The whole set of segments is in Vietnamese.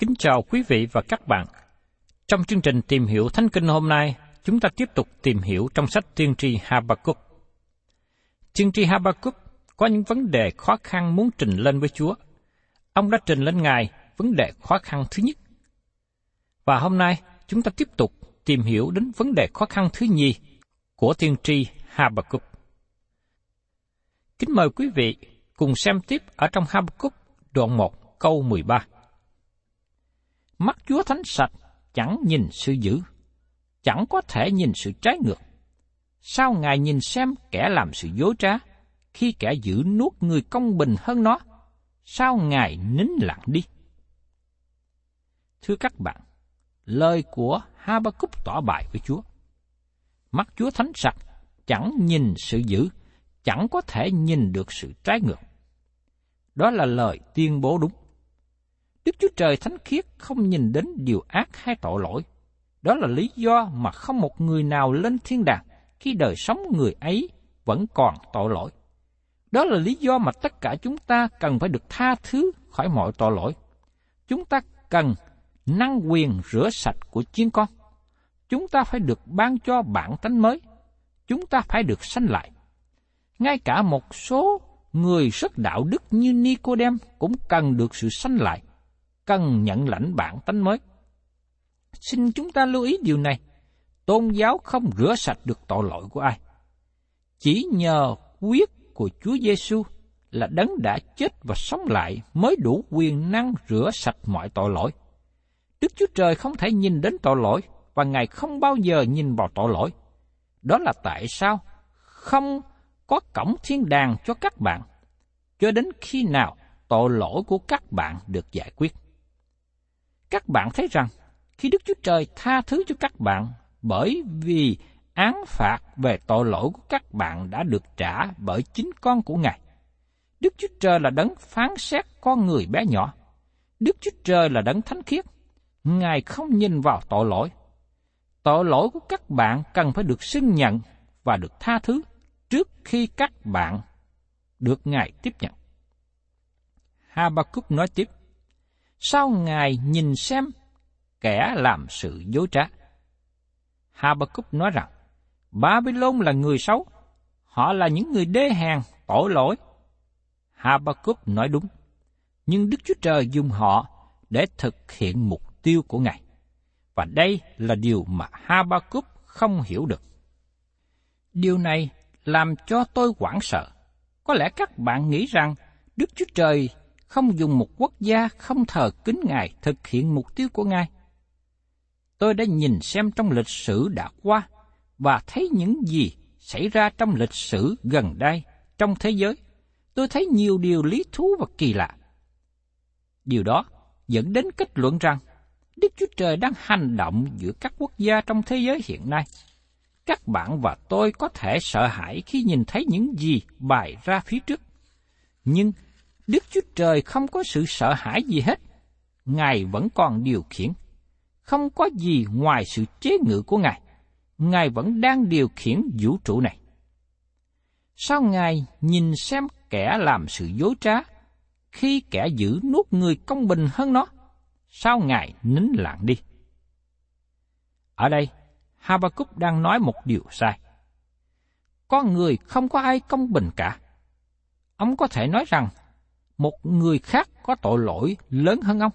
Kính chào quý vị và các bạn. Trong chương trình tìm hiểu Thánh Kinh hôm nay, chúng ta tiếp tục tìm hiểu trong sách tiên tri Habakkuk. Tiên tri Habakkuk có những vấn đề khó khăn muốn trình lên với Chúa. Ông đã trình lên Ngài vấn đề khó khăn thứ nhất. Và hôm nay, chúng ta tiếp tục tìm hiểu đến vấn đề khó khăn thứ nhì của tiên tri Habakkuk. Kính mời quý vị cùng xem tiếp ở trong Habakkuk đoạn 1 câu 13. Mắt Chúa thánh sạch chẳng nhìn sự dữ, chẳng có thể nhìn sự trái ngược. Sao Ngài nhìn xem kẻ làm sự dối trá, khi kẻ giữ nuốt người công bình hơn nó? Sao Ngài nín lặng đi? Thưa các bạn, lời của Habakkuk tỏ bài với Chúa. Mắt Chúa thánh sạch chẳng nhìn sự dữ, chẳng có thể nhìn được sự trái ngược. Đó là lời tuyên bố đúng. Đức Chúa Trời thánh khiết không nhìn đến điều ác hay tội lỗi. Đó là lý do mà không một người nào lên thiên đàng khi đời sống người ấy vẫn còn tội lỗi. Đó là lý do mà tất cả chúng ta cần phải được tha thứ khỏi mọi tội lỗi. Chúng ta cần năng quyền rửa sạch của chiên con. Chúng ta phải được ban cho bản tánh mới. Chúng ta phải được sanh lại. Ngay cả một số người rất đạo đức như Nicodem cũng cần được sự sanh lại, cần nhận lãnh bản tánh mới. Xin chúng ta lưu ý điều này, tôn giáo không rửa sạch được tội lỗi của ai. Chỉ nhờ quyết của Chúa Giêsu là đấng đã chết và sống lại mới đủ quyền năng rửa sạch mọi tội lỗi. Đức Chúa Trời không thể nhìn đến tội lỗi và Ngài không bao giờ nhìn vào tội lỗi. Đó là tại sao không có cổng thiên đàng cho các bạn, cho đến khi nào tội lỗi của các bạn được giải quyết. Các bạn thấy rằng, khi Đức Chúa Trời tha thứ cho các bạn bởi vì án phạt về tội lỗi của các bạn đã được trả bởi chính con của Ngài. Đức Chúa Trời là đấng phán xét con người bé nhỏ. Đức Chúa Trời là đấng thánh khiết. Ngài không nhìn vào tội lỗi. Tội lỗi của các bạn cần phải được xưng nhận và được tha thứ trước khi các bạn được Ngài tiếp nhận. Habakkuk nói tiếp, Sao Ngài nhìn xem kẻ làm sự dối trá? Habakkuk nói rằng, Babylon là người xấu, họ là những người đê hèn, tội lỗi. Habakkuk nói đúng, nhưng Đức Chúa Trời dùng họ để thực hiện mục tiêu của Ngài. Và đây là điều mà Habakkuk không hiểu được. Điều này làm cho tôi hoảng sợ. Có lẽ các bạn nghĩ rằng Đức Chúa Trời không dùng một quốc gia không thờ kính Ngài thực hiện mục tiêu của Ngài. Tôi đã nhìn xem trong lịch sử đã qua và thấy những gì xảy ra trong lịch sử gần đây trong thế giới. Tôi thấy nhiều điều lý thú và kỳ lạ. Điều đó dẫn đến kết luận rằng Đức Chúa Trời đang hành động giữa các quốc gia trong thế giới hiện nay. Các bạn và tôi có thể sợ hãi khi nhìn thấy những gì bày ra phía trước. Nhưng Đức Chúa Trời không có sự sợ hãi gì hết. Ngài vẫn còn điều khiển. Không có gì ngoài sự chế ngự của Ngài. Ngài vẫn đang điều khiển vũ trụ này. Sao Ngài nhìn xem kẻ làm sự dối trá, khi kẻ giữ nuốt người công bình hơn nó? Sao Ngài nín lặng đi? Ở đây, Habakkuk đang nói một điều sai. Con người không có ai công bình cả. Ông có thể nói rằng một người khác có tội lỗi lớn hơn ông.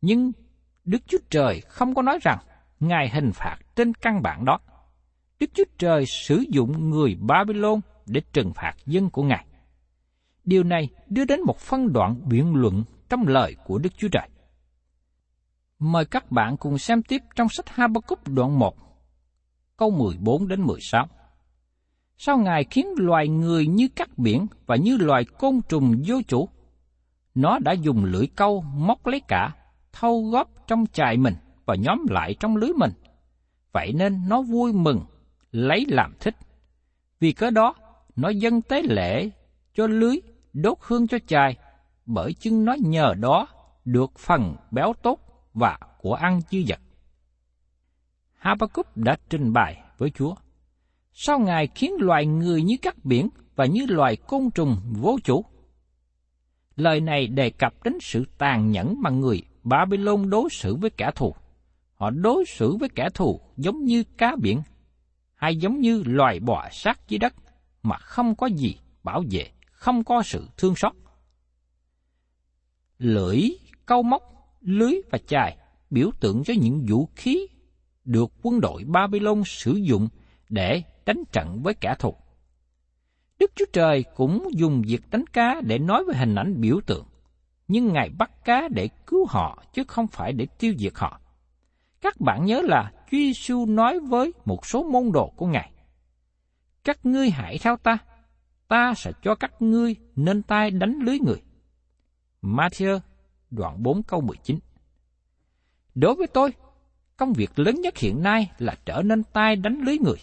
Nhưng Đức Chúa Trời không có nói rằng Ngài hình phạt trên căn bản đó. Đức Chúa Trời sử dụng người Babylon để trừng phạt dân của Ngài. Điều này đưa đến một phân đoạn biện luận trong lời của Đức Chúa Trời. Mời các bạn cùng xem tiếp trong sách Habakkuk đoạn 1, câu 14 đến 16. Sao Ngài khiến loài người như cắt biển và như loài côn trùng vô chủ? Nó đã dùng lưỡi câu móc lấy cả, thâu góp trong chài mình và nhóm lại trong lưới mình. Vậy nên nó vui mừng, lấy làm thích. Vì cớ đó, nó dâng tế lễ cho lưới, đốt hương cho chài, bởi chưng nó nhờ đó được phần béo tốt và của ăn dư dật. Habakkuk đã trình bày với Chúa. Sao Ngài khiến loài người như các biển và như loài côn trùng vô chủ? Lời này đề cập đến sự tàn nhẫn mà người Babylon đối xử với kẻ thù. Họ đối xử với kẻ thù giống như cá biển, hay giống như loài bò sát dưới đất mà không có gì bảo vệ, không có sự thương xót. Lưỡi, câu móc, lưới và chài biểu tượng cho những vũ khí được quân đội Babylon sử dụng để đánh trận với kẻ thù. Đức Chúa Trời cũng dùng việc đánh cá để nói về hình ảnh biểu tượng, nhưng Ngài bắt cá để cứu họ chứ không phải để tiêu diệt họ. Các bạn nhớ là Chúa Giêsu nói với một số môn đồ của Ngài, Các ngươi hãy theo ta, ta sẽ cho các ngươi nên tay đánh lưới người. Matthew đoạn 4 câu 19 Đối với tôi, công việc lớn nhất hiện nay là trở nên tay đánh lưới người,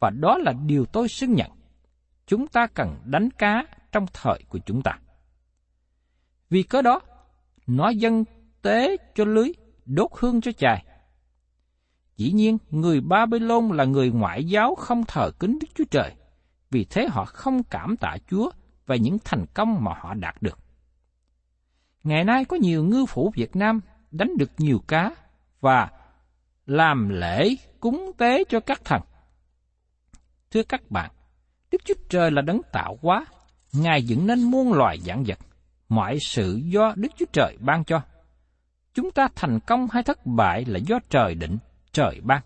và đó là điều tôi xưng nhận. Chúng ta cần đánh cá trong thời của chúng ta. Vì cớ đó, nó dân tế cho lưới, đốt hương cho chài. Dĩ nhiên, người Babylon là người ngoại giáo không thờ kính Đức Chúa Trời, vì thế họ không cảm tạ Chúa về những thành công mà họ đạt được. Ngày nay có nhiều ngư phủ Việt Nam đánh được nhiều cá và làm lễ cúng tế cho các thần. Thưa các bạn, Đức Chúa Trời là đấng tạo hóa, Ngài dựng nên muôn loài dạng vật, mọi sự do Đức Chúa Trời ban cho. Chúng ta thành công hay thất bại là do trời định, trời ban.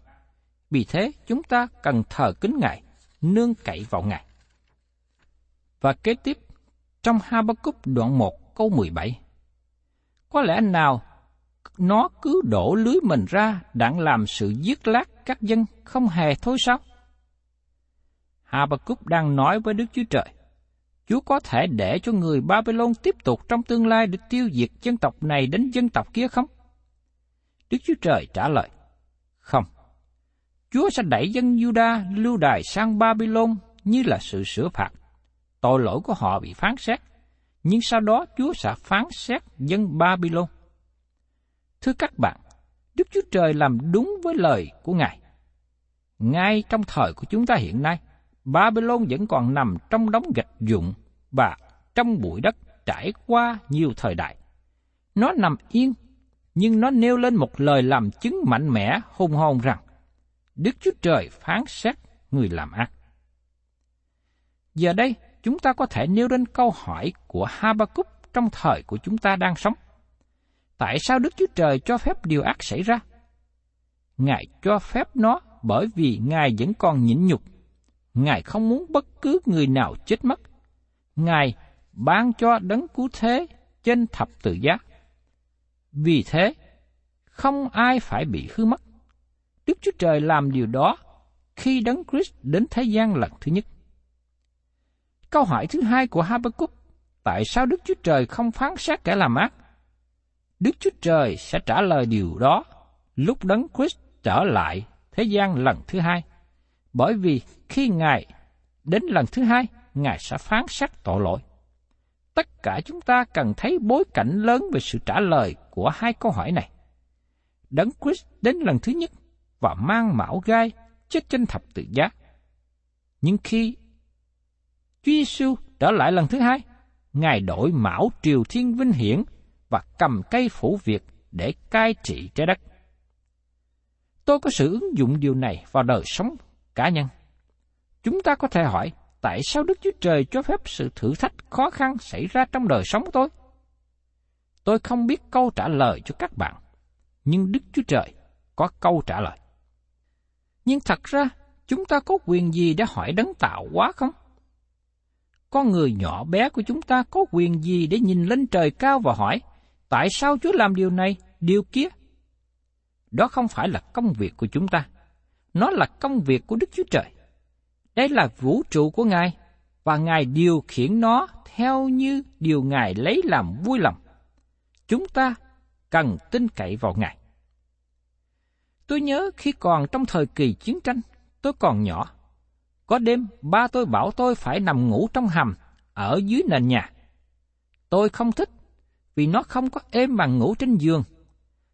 Vì thế, chúng ta cần thờ kính Ngài, nương cậy vào Ngài. Và kế tiếp, trong Habakkuk đoạn 1 câu 17. Có lẽ nào nó cứ đổ lưới mình ra đặng làm sự giết lát các dân không hề thôi sao? Habakkuk đang nói với Đức Chúa Trời. Chúa có thể để cho người Babylon tiếp tục trong tương lai để tiêu diệt dân tộc này đến dân tộc kia không? Đức Chúa Trời trả lời, không. Chúa sẽ đẩy dân Juda lưu đài sang Babylon như là sự sửa phạt. Tội lỗi của họ bị phán xét, nhưng sau đó Chúa sẽ phán xét dân Babylon. Thưa các bạn, Đức Chúa Trời làm đúng với lời của Ngài. Ngay trong thời của chúng ta hiện nay, Babylon vẫn còn nằm trong đống gạch dụng và trong bụi đất trải qua nhiều thời đại. Nó nằm yên, nhưng nó nêu lên một lời làm chứng mạnh mẽ hùng hồn rằng Đức Chúa Trời phán xét người làm ác. Giờ đây, chúng ta có thể nêu lên câu hỏi của Habakkuk trong thời của chúng ta đang sống. Tại sao Đức Chúa Trời cho phép điều ác xảy ra? Ngài cho phép nó bởi vì Ngài vẫn còn nhịn nhục. Ngài không muốn bất cứ người nào chết mất. Ngài ban cho đấng cứu thế trên thập tự giá. Vì thế, không ai phải bị hư mất. Đức Chúa Trời làm điều đó khi đấng Christ đến thế gian lần thứ nhất. Câu hỏi thứ hai của Habakkuk, tại sao Đức Chúa Trời không phán xét kẻ làm ác? Đức Chúa Trời sẽ trả lời điều đó lúc đấng Christ trở lại thế gian lần thứ hai. Bởi vì khi Ngài đến lần thứ hai, Ngài sẽ phán xét tội lỗi. Tất cả chúng ta cần thấy bối cảnh lớn về sự trả lời của hai câu hỏi này. Đấng Christ đến lần thứ nhất và mang mão gai chết trên thập tự giá. Nhưng khi Chúa Giêsu trở lại lần thứ hai, Ngài đổi mão triều thiên vinh hiển và cầm cây phủ việc để cai trị trái đất. Tôi có sự ứng dụng điều này vào đời sống cá nhân. Chúng ta có thể hỏi, tại sao Đức Chúa Trời cho phép sự thử thách khó khăn xảy ra trong đời sống tôi? Tôi không biết câu trả lời cho các bạn, nhưng Đức Chúa Trời có câu trả lời. Nhưng thật ra, chúng ta có quyền gì để hỏi đấng tạo quá không? Con người nhỏ bé của chúng ta có quyền gì để nhìn lên trời cao và hỏi, tại sao Chúa làm điều này, điều kia? Đó không phải là công việc của chúng ta, nó là công việc của Đức Chúa Trời. Đây là vũ trụ của Ngài, và Ngài điều khiển nó theo như điều Ngài lấy làm vui lòng. Chúng ta cần tin cậy vào Ngài. Tôi nhớ khi còn trong thời kỳ chiến tranh, tôi còn nhỏ. Có đêm, ba tôi bảo tôi phải nằm ngủ trong hầm, ở dưới nền nhà. Tôi không thích, vì nó không có êm bằng ngủ trên giường.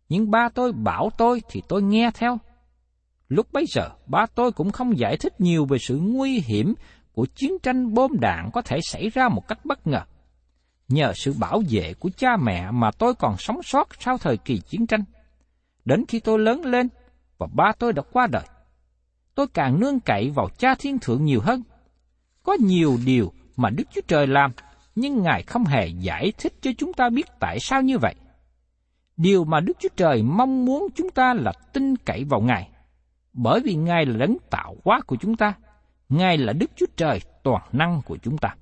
Nhưng ba tôi bảo tôi thì tôi nghe theo. Lúc bấy giờ, ba tôi cũng không giải thích nhiều về sự nguy hiểm của chiến tranh bom đạn có thể xảy ra một cách bất ngờ. Nhờ sự bảo vệ của cha mẹ mà tôi còn sống sót sau thời kỳ chiến tranh. Đến khi tôi lớn lên và ba tôi đã qua đời, tôi càng nương cậy vào cha thiên thượng nhiều hơn. Có nhiều điều mà Đức Chúa Trời làm, nhưng Ngài không hề giải thích cho chúng ta biết tại sao như vậy. Điều mà Đức Chúa Trời mong muốn chúng ta là tin cậy vào Ngài, bởi vì Ngài là đấng tạo hóa của chúng ta, Ngài là Đức Chúa Trời toàn năng của chúng ta.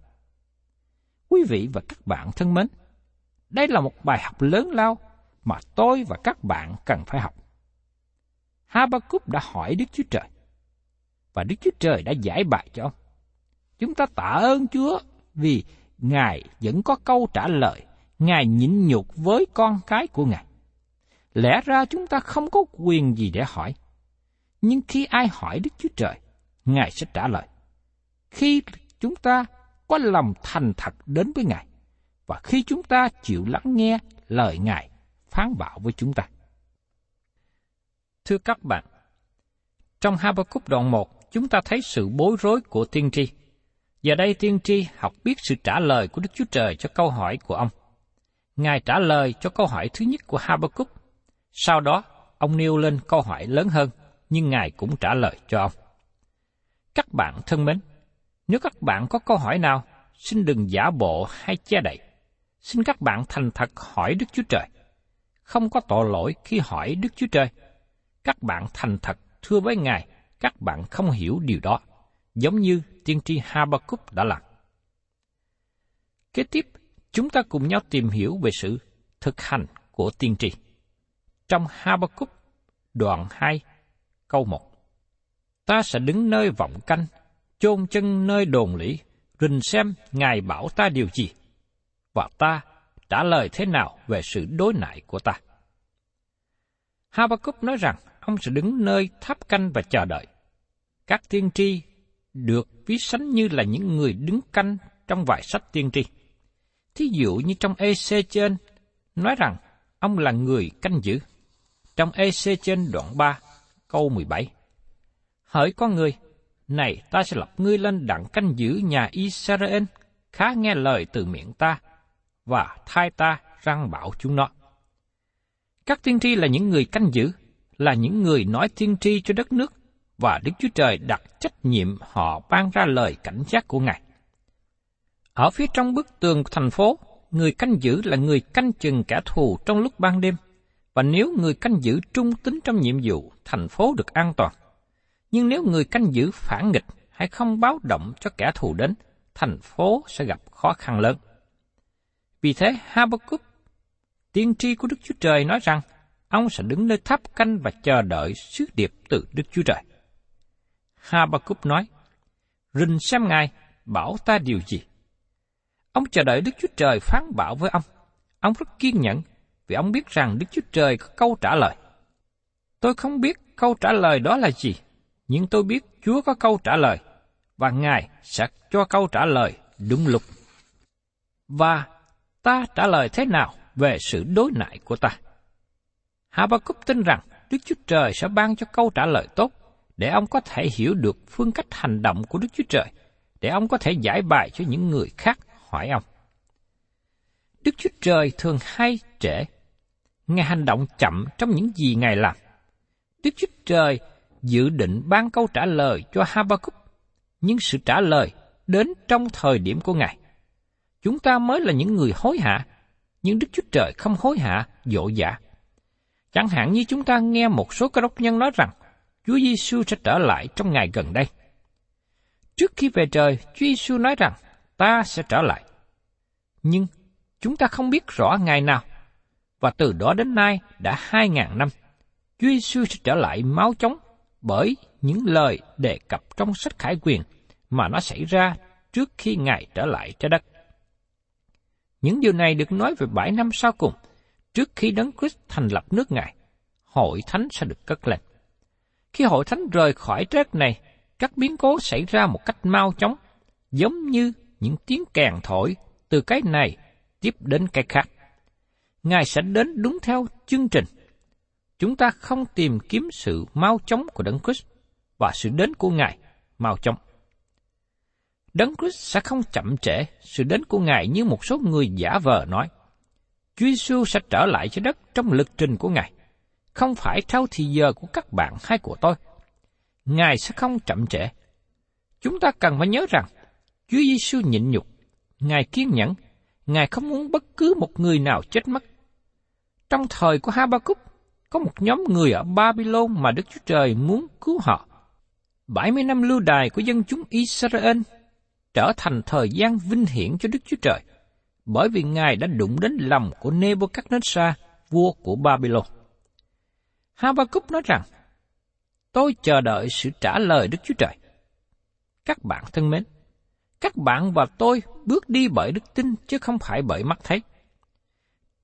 Quý vị và các bạn thân mến, đây là một bài học lớn lao mà tôi và các bạn cần phải học. Habakkuk đã hỏi Đức Chúa Trời, và Đức Chúa Trời đã giải bài cho ông. Chúng ta tạ ơn Chúa vì Ngài vẫn có câu trả lời, Ngài nhịn nhục với con cái của Ngài. Lẽ ra chúng ta không có quyền gì để hỏi. Nhưng khi ai hỏi Đức Chúa Trời, Ngài sẽ trả lời. Khi chúng ta có lòng thành thật đến với Ngài, và khi chúng ta chịu lắng nghe lời Ngài phán bảo với chúng ta. Thưa các bạn, trong Habakkuk đoạn 1, chúng ta thấy sự bối rối của tiên tri. Giờ đây tiên tri học biết sự trả lời của Đức Chúa Trời cho câu hỏi của ông. Ngài trả lời cho câu hỏi thứ nhất của Habakkuk. Sau đó, ông nêu lên câu hỏi lớn hơn, nhưng Ngài cũng trả lời cho ông. Các bạn thân mến, nếu các bạn có câu hỏi nào, xin đừng giả bộ hay che đậy. Xin các bạn thành thật hỏi Đức Chúa Trời. Không có tội lỗi khi hỏi Đức Chúa Trời. Các bạn thành thật thưa với Ngài, các bạn không hiểu điều đó, giống như tiên tri Habakkuk đã làm. Kế tiếp, chúng ta cùng nhau tìm hiểu về sự thực hành của tiên tri. Trong Habakkuk đoạn 2, câu 1. Ta sẽ đứng nơi vọng canh, chôn chân nơi đồn lũy, rình xem Ngài bảo ta điều gì, và ta trả lời thế nào về sự đối nại của ta. Habakkuk nói rằng ông sẽ đứng nơi tháp canh và chờ đợi. Các tiên tri được ví sánh như là những người đứng canh trong vài sách tiên tri. Thí dụ như trong EC trên, nói rằng ông là người canh giữ. Trong EC trên đoạn 3, câu 17. Hỡi con người, này ta sẽ lập ngươi lên đặng canh giữ nhà Israel, khá nghe lời từ miệng ta, và thay ta răng bảo chúng nó. Các tiên tri là những người canh giữ, là những người nói tiên tri cho đất nước, và Đức Chúa Trời đặt trách nhiệm họ ban ra lời cảnh giác của Ngài. Ở phía trong bức tường thành phố, người canh giữ là người canh chừng kẻ thù trong lúc ban đêm, và nếu người canh giữ trung tính trong nhiệm vụ, thành phố được an toàn. Nhưng nếu người canh giữ phản nghịch hay không báo động cho kẻ thù đến, thành phố sẽ gặp khó khăn lớn. Vì thế, Habakkuk, tiên tri của Đức Chúa Trời nói rằng, ông sẽ đứng nơi tháp canh và chờ đợi sứ điệp từ Đức Chúa Trời. Habakkuk nói, Rình xem Ngài, bảo ta điều gì? Ông chờ đợi Đức Chúa Trời phán bảo với ông. Ông rất kiên nhẫn, vì ông biết rằng Đức Chúa Trời có câu trả lời. Tôi không biết câu trả lời đó là gì, nhưng tôi biết Chúa có câu trả lời, và Ngài sẽ cho câu trả lời đúng lúc. Và ta trả lời thế nào về sự đối nại của ta? Habakkuk tin rằng Đức Chúa Trời sẽ ban cho câu trả lời tốt để ông có thể hiểu được phương cách hành động của Đức Chúa Trời, để ông có thể giải bài cho những người khác hỏi ông. Đức Chúa Trời thường hay trễ. Ngài hành động chậm trong những gì Ngài làm. Đức Chúa Trời dự định ban câu trả lời cho Habakkuk, nhưng sự trả lời đến trong thời điểm của Ngài. Chúng ta mới là những người hối hả, nhưng Đức Chúa Trời không hối hả, dỗ dã. Chẳng hạn như chúng ta nghe một số cơ đốc nhân nói rằng Chúa Giêsu sẽ trở lại trong ngày gần đây. Trước khi về trời, Chúa Giêsu nói rằng ta sẽ trở lại. Nhưng chúng ta không biết rõ ngày nào, và từ đó đến nay đã hai ngàn năm. Chúa Giêsu sẽ trở lại máu chóng bởi những lời đề cập trong sách Khải Quyền mà nó xảy ra trước khi Ngài trở lại trái đất. Những điều này được nói về bảy năm sau cùng, trước khi Đấng Christ thành lập nước Ngài, hội thánh sẽ được cất lên. Khi hội thánh rời khỏi trái đất này, các biến cố xảy ra một cách mau chóng, giống như những tiếng kèn thổi từ cái này tiếp đến cái khác. Ngài sẽ đến đúng theo chương trình. Chúng ta không tìm kiếm sự mau chóng của Đấng Christ và sự đến của Ngài mau chóng. Đấng Christ sẽ không chậm trễ sự đến của Ngài như một số người giả vờ nói. Chúa Giêsu sẽ trở lại trái đất trong lịch trình của Ngài, không phải theo thì giờ của các bạn hay của tôi. Ngài sẽ không chậm trễ. Chúng ta cần phải nhớ rằng, Chúa Giêsu nhịn nhục, Ngài kiên nhẫn, Ngài không muốn bất cứ một người nào chết mất. Trong thời của Habakkuk, có một nhóm người ở Babylon mà Đức Chúa Trời muốn cứu họ. 70 năm lưu đài của dân chúng Israel trở thành thời gian vinh hiển cho Đức Chúa Trời, bởi vì Ngài đã đụng đến lòng của Nebuchadnezzar, vua của Babylon. Habakkuk nói rằng, tôi chờ đợi sự trả lời Đức Chúa Trời. Các bạn thân mến, các bạn và tôi bước đi bởi đức tin chứ không phải bởi mắt thấy.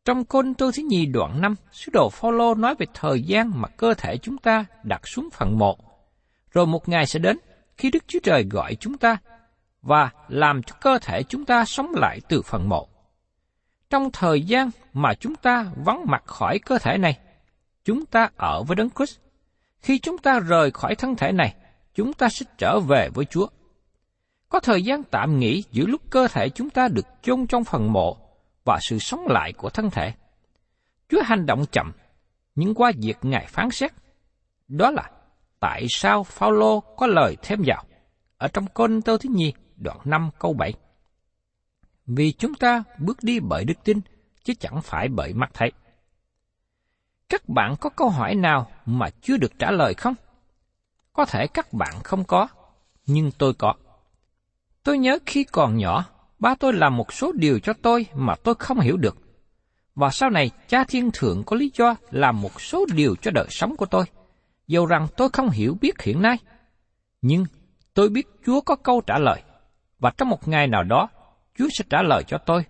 Trong Côn Tô Thứ Nhì đoạn 5, sứ đồ Phaolô nói về thời gian mà cơ thể chúng ta đặt xuống phần mộ. Rồi một ngày sẽ đến khi Đức Chúa Trời gọi chúng ta và làm cho cơ thể chúng ta sống lại từ phần mộ. Trong thời gian mà chúng ta vắng mặt khỏi cơ thể này, chúng ta ở với Đấng Christ. Khi chúng ta rời khỏi thân thể này, chúng ta sẽ trở về với Chúa. Có thời gian tạm nghỉ giữa lúc cơ thể chúng ta được chôn trong phần mộ và sự sống lại của thân thể. Chúa hành động chậm, nhưng qua việc Ngài phán xét. Đó là tại sao Phaolô có lời thêm vào ở trong Côn Tô Thứ Nhi đoạn 5 câu 7. Vì chúng ta bước đi bởi đức tin, chứ chẳng phải bởi mắt thấy. Các bạn có câu hỏi nào mà chưa được trả lời không? Có thể các bạn không có, nhưng tôi có. Tôi nhớ khi còn nhỏ, ba tôi làm một số điều cho tôi mà tôi không hiểu được. Và sau này, cha thiên thượng có lý do làm một số điều cho đời sống của tôi, dầu rằng tôi không hiểu biết hiện nay. Nhưng tôi biết Chúa có câu trả lời, và trong một ngày nào đó, Chúa sẽ trả lời cho tôi.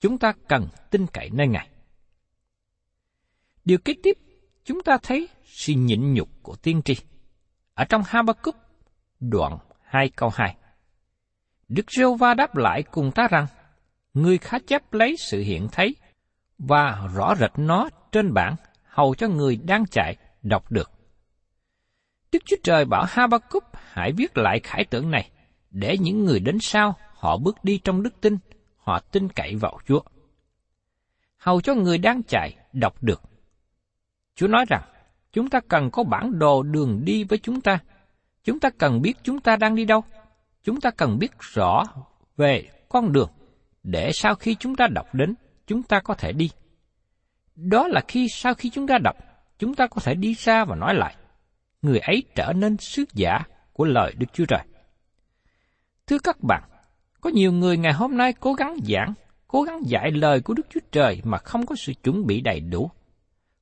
Chúng ta cần tin cậy nơi Ngài. Điều kế tiếp, chúng ta thấy sự nhịn nhục của tiên tri. Ở trong Habakkuk, đoạn 2 câu 2. Đức Rêu Va đáp lại cùng ta rằng, Ngươi khá chấp lấy sự hiện thấy và rõ rệt nó trên bảng hầu cho người đang chạy đọc được. Đức Chúa Trời bảo Habakkuk hãy viết lại khải tượng này để những người đến sau họ bước đi trong đức tin, họ tin cậy vào Chúa. Hầu cho người đang chạy đọc được. Chúa nói rằng, chúng ta cần có bản đồ đường đi với chúng ta. Chúng ta cần biết chúng ta đang đi đâu chúng ta cần biết rõ về con đường, để sau khi chúng ta đọc đến, chúng ta có thể đi. Đó là khi sau khi chúng ta đọc, chúng ta có thể đi ra và nói lại. Người ấy trở nên sứ giả của lời Đức Chúa Trời. Thưa các bạn, có nhiều người ngày hôm nay cố gắng giảng, cố gắng dạy lời của Đức Chúa Trời mà không có sự chuẩn bị đầy đủ.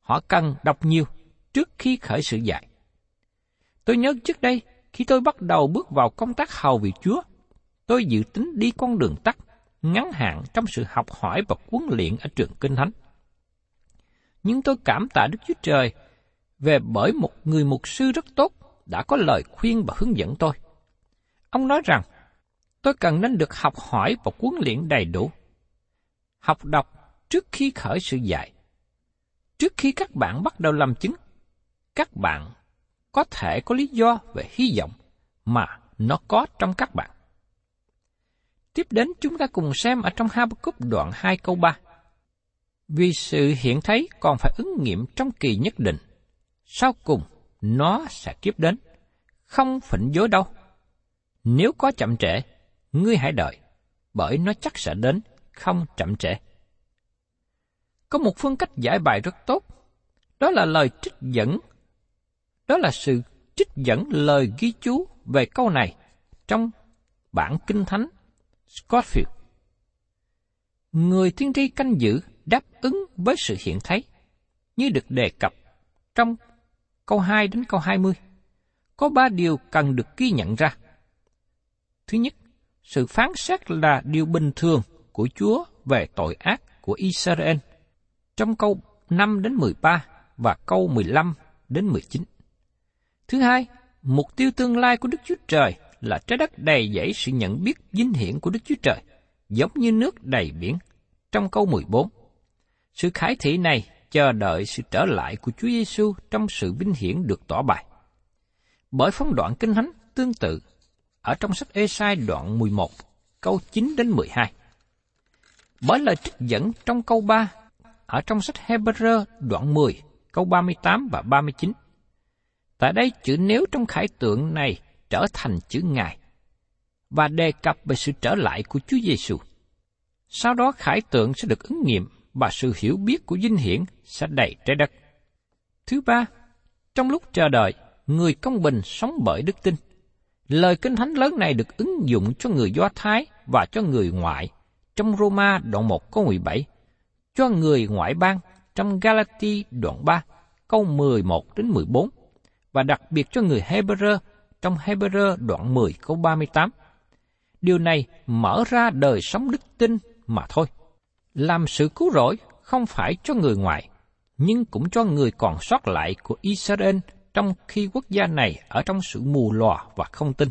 Họ cần đọc nhiều trước khi khởi sự dạy. Tôi nhớ trước đây, khi tôi bắt đầu bước vào công tác hầu vị Chúa, tôi dự tính đi con đường tắt, ngắn hạn trong sự học hỏi và huấn luyện ở trường Kinh Thánh. Nhưng tôi cảm tạ Đức Chúa Trời về bởi một người mục sư rất tốt đã có lời khuyên và hướng dẫn tôi. Ông nói rằng, tôi cần nên được học hỏi và huấn luyện đầy đủ. Học đọc trước khi khởi sự dạy. Trước khi các bạn bắt đầu làm chứng, các bạn có thể có lý do về hy vọng mà nó có trong các bạn. Tiếp đến chúng ta cùng xem ở trong Habakkuk đoạn 2 câu 3. Vì sự hiện thấy còn phải ứng nghiệm trong kỳ nhất định, sau cùng nó sẽ tiếp đến, không phỉnh dối đâu. Nếu có chậm trễ, ngươi hãy đợi, bởi nó chắc sẽ đến, không chậm trễ. Có một phương cách giải bài rất tốt, đó là lời trích dẫn. Đó là sự trích dẫn lời ghi chú về câu này trong bản kinh thánh Scottfield. Người tiên tri canh giữ đáp ứng với sự hiện thấy, như được đề cập trong câu 2 đến câu 20. Có ba điều cần được ghi nhận ra. Thứ nhất, sự phán xét là điều bình thường của Chúa về tội ác của Israel trong câu 5 đến 13 và câu 15 đến 19. Thứ hai, mục tiêu tương lai của Đức Chúa Trời là trái đất đầy dẫy sự nhận biết vinh hiển của Đức Chúa Trời, giống như nước đầy biển, trong câu 14. Sự khải thị này chờ đợi sự trở lại của Chúa Giêsu trong sự vinh hiển được tỏ bài. Bởi phong đoạn kinh thánh tương tự ở trong sách Ê-sai đoạn 11, câu 9 đến 12. Bởi lời trích dẫn trong câu 3 ở trong sách Hebrew đoạn 10, câu 38 và 39. Tại đây chữ nếu trong khải tượng này trở thành chữ Ngài và đề cập về sự trở lại của Chúa Giêsu. Sau đó khải tượng sẽ được ứng nghiệm và sự hiểu biết của dinh hiển sẽ đầy trái đất. Thứ ba, trong lúc chờ đợi, người công bình sống bởi đức tin. Lời kinh thánh lớn này được ứng dụng cho người Do Thái và cho người ngoại trong Roma đoạn 1 câu 17, cho người ngoại bang trong Galati đoạn 3 câu 11 đến 14 và đặc biệt cho người Hebrew trong Hebrew đoạn 10 câu 38. Điều này mở ra đời sống đức tin mà thôi. Làm sự cứu rỗi không phải cho người ngoại, nhưng cũng cho người còn sót lại của Israel trong khi quốc gia này ở trong sự mù lòa và không tin.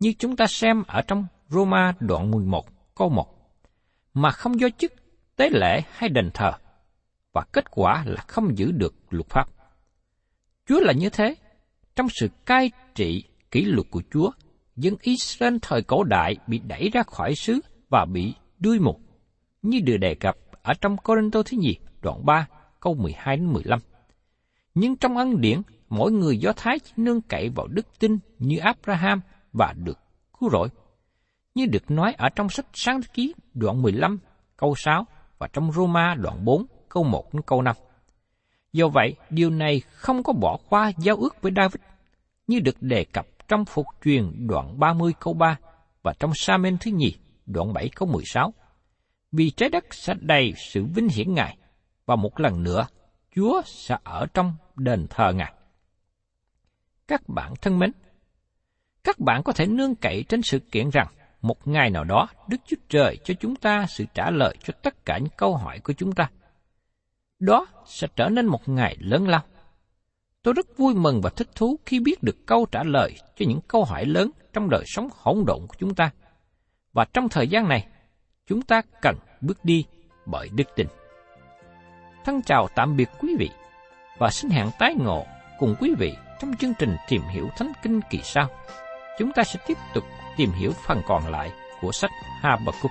Như chúng ta xem ở trong Roma đoạn 11 câu 1. Mà không do chức, tế lễ hay đền thờ, và kết quả là không giữ được luật pháp. Chúa là như thế, trong sự cai trị kỷ luật của Chúa, dân Israel thời cổ đại bị đẩy ra khỏi xứ và bị đuôi mục, như được đề cập ở trong Corinto thứ nhì, đoạn 3, câu 12 đến 15. Nhưng trong ân điển, mỗi người Do Thái chỉ nương cậy vào đức tin như Abraham và được cứu rỗi. Như được nói ở trong sách Sáng ký đoạn 15 câu 6 và trong Roma đoạn 4 câu 1 đến câu 5. Do vậy, điều này không có bỏ qua giao ước với David, như được đề cập trong phục truyền đoạn 30 câu 3 và trong Sa-men thứ nhì đoạn 7 câu 16. Vì trái đất sẽ đầy sự vinh hiển Ngài, và một lần nữa, Chúa sẽ ở trong đền thờ Ngài. Các bạn thân mến, các bạn có thể nương cậy trên sự kiện rằng một ngày nào đó Đức Chúa Trời cho chúng ta sự trả lời cho tất cả những câu hỏi của chúng ta – đó sẽ trở nên một ngày lớn lao. Tôi rất vui mừng và thích thú khi biết được câu trả lời cho những câu hỏi lớn trong đời sống hỗn độn của chúng ta. Và trong thời gian này, chúng ta cần bước đi bởi đức tin. Thân chào tạm biệt quý vị và xin hẹn tái ngộ cùng quý vị trong chương trình tìm hiểu Thánh Kinh kỳ sau. Chúng ta sẽ tiếp tục tìm hiểu phần còn lại của sách Habakkuk.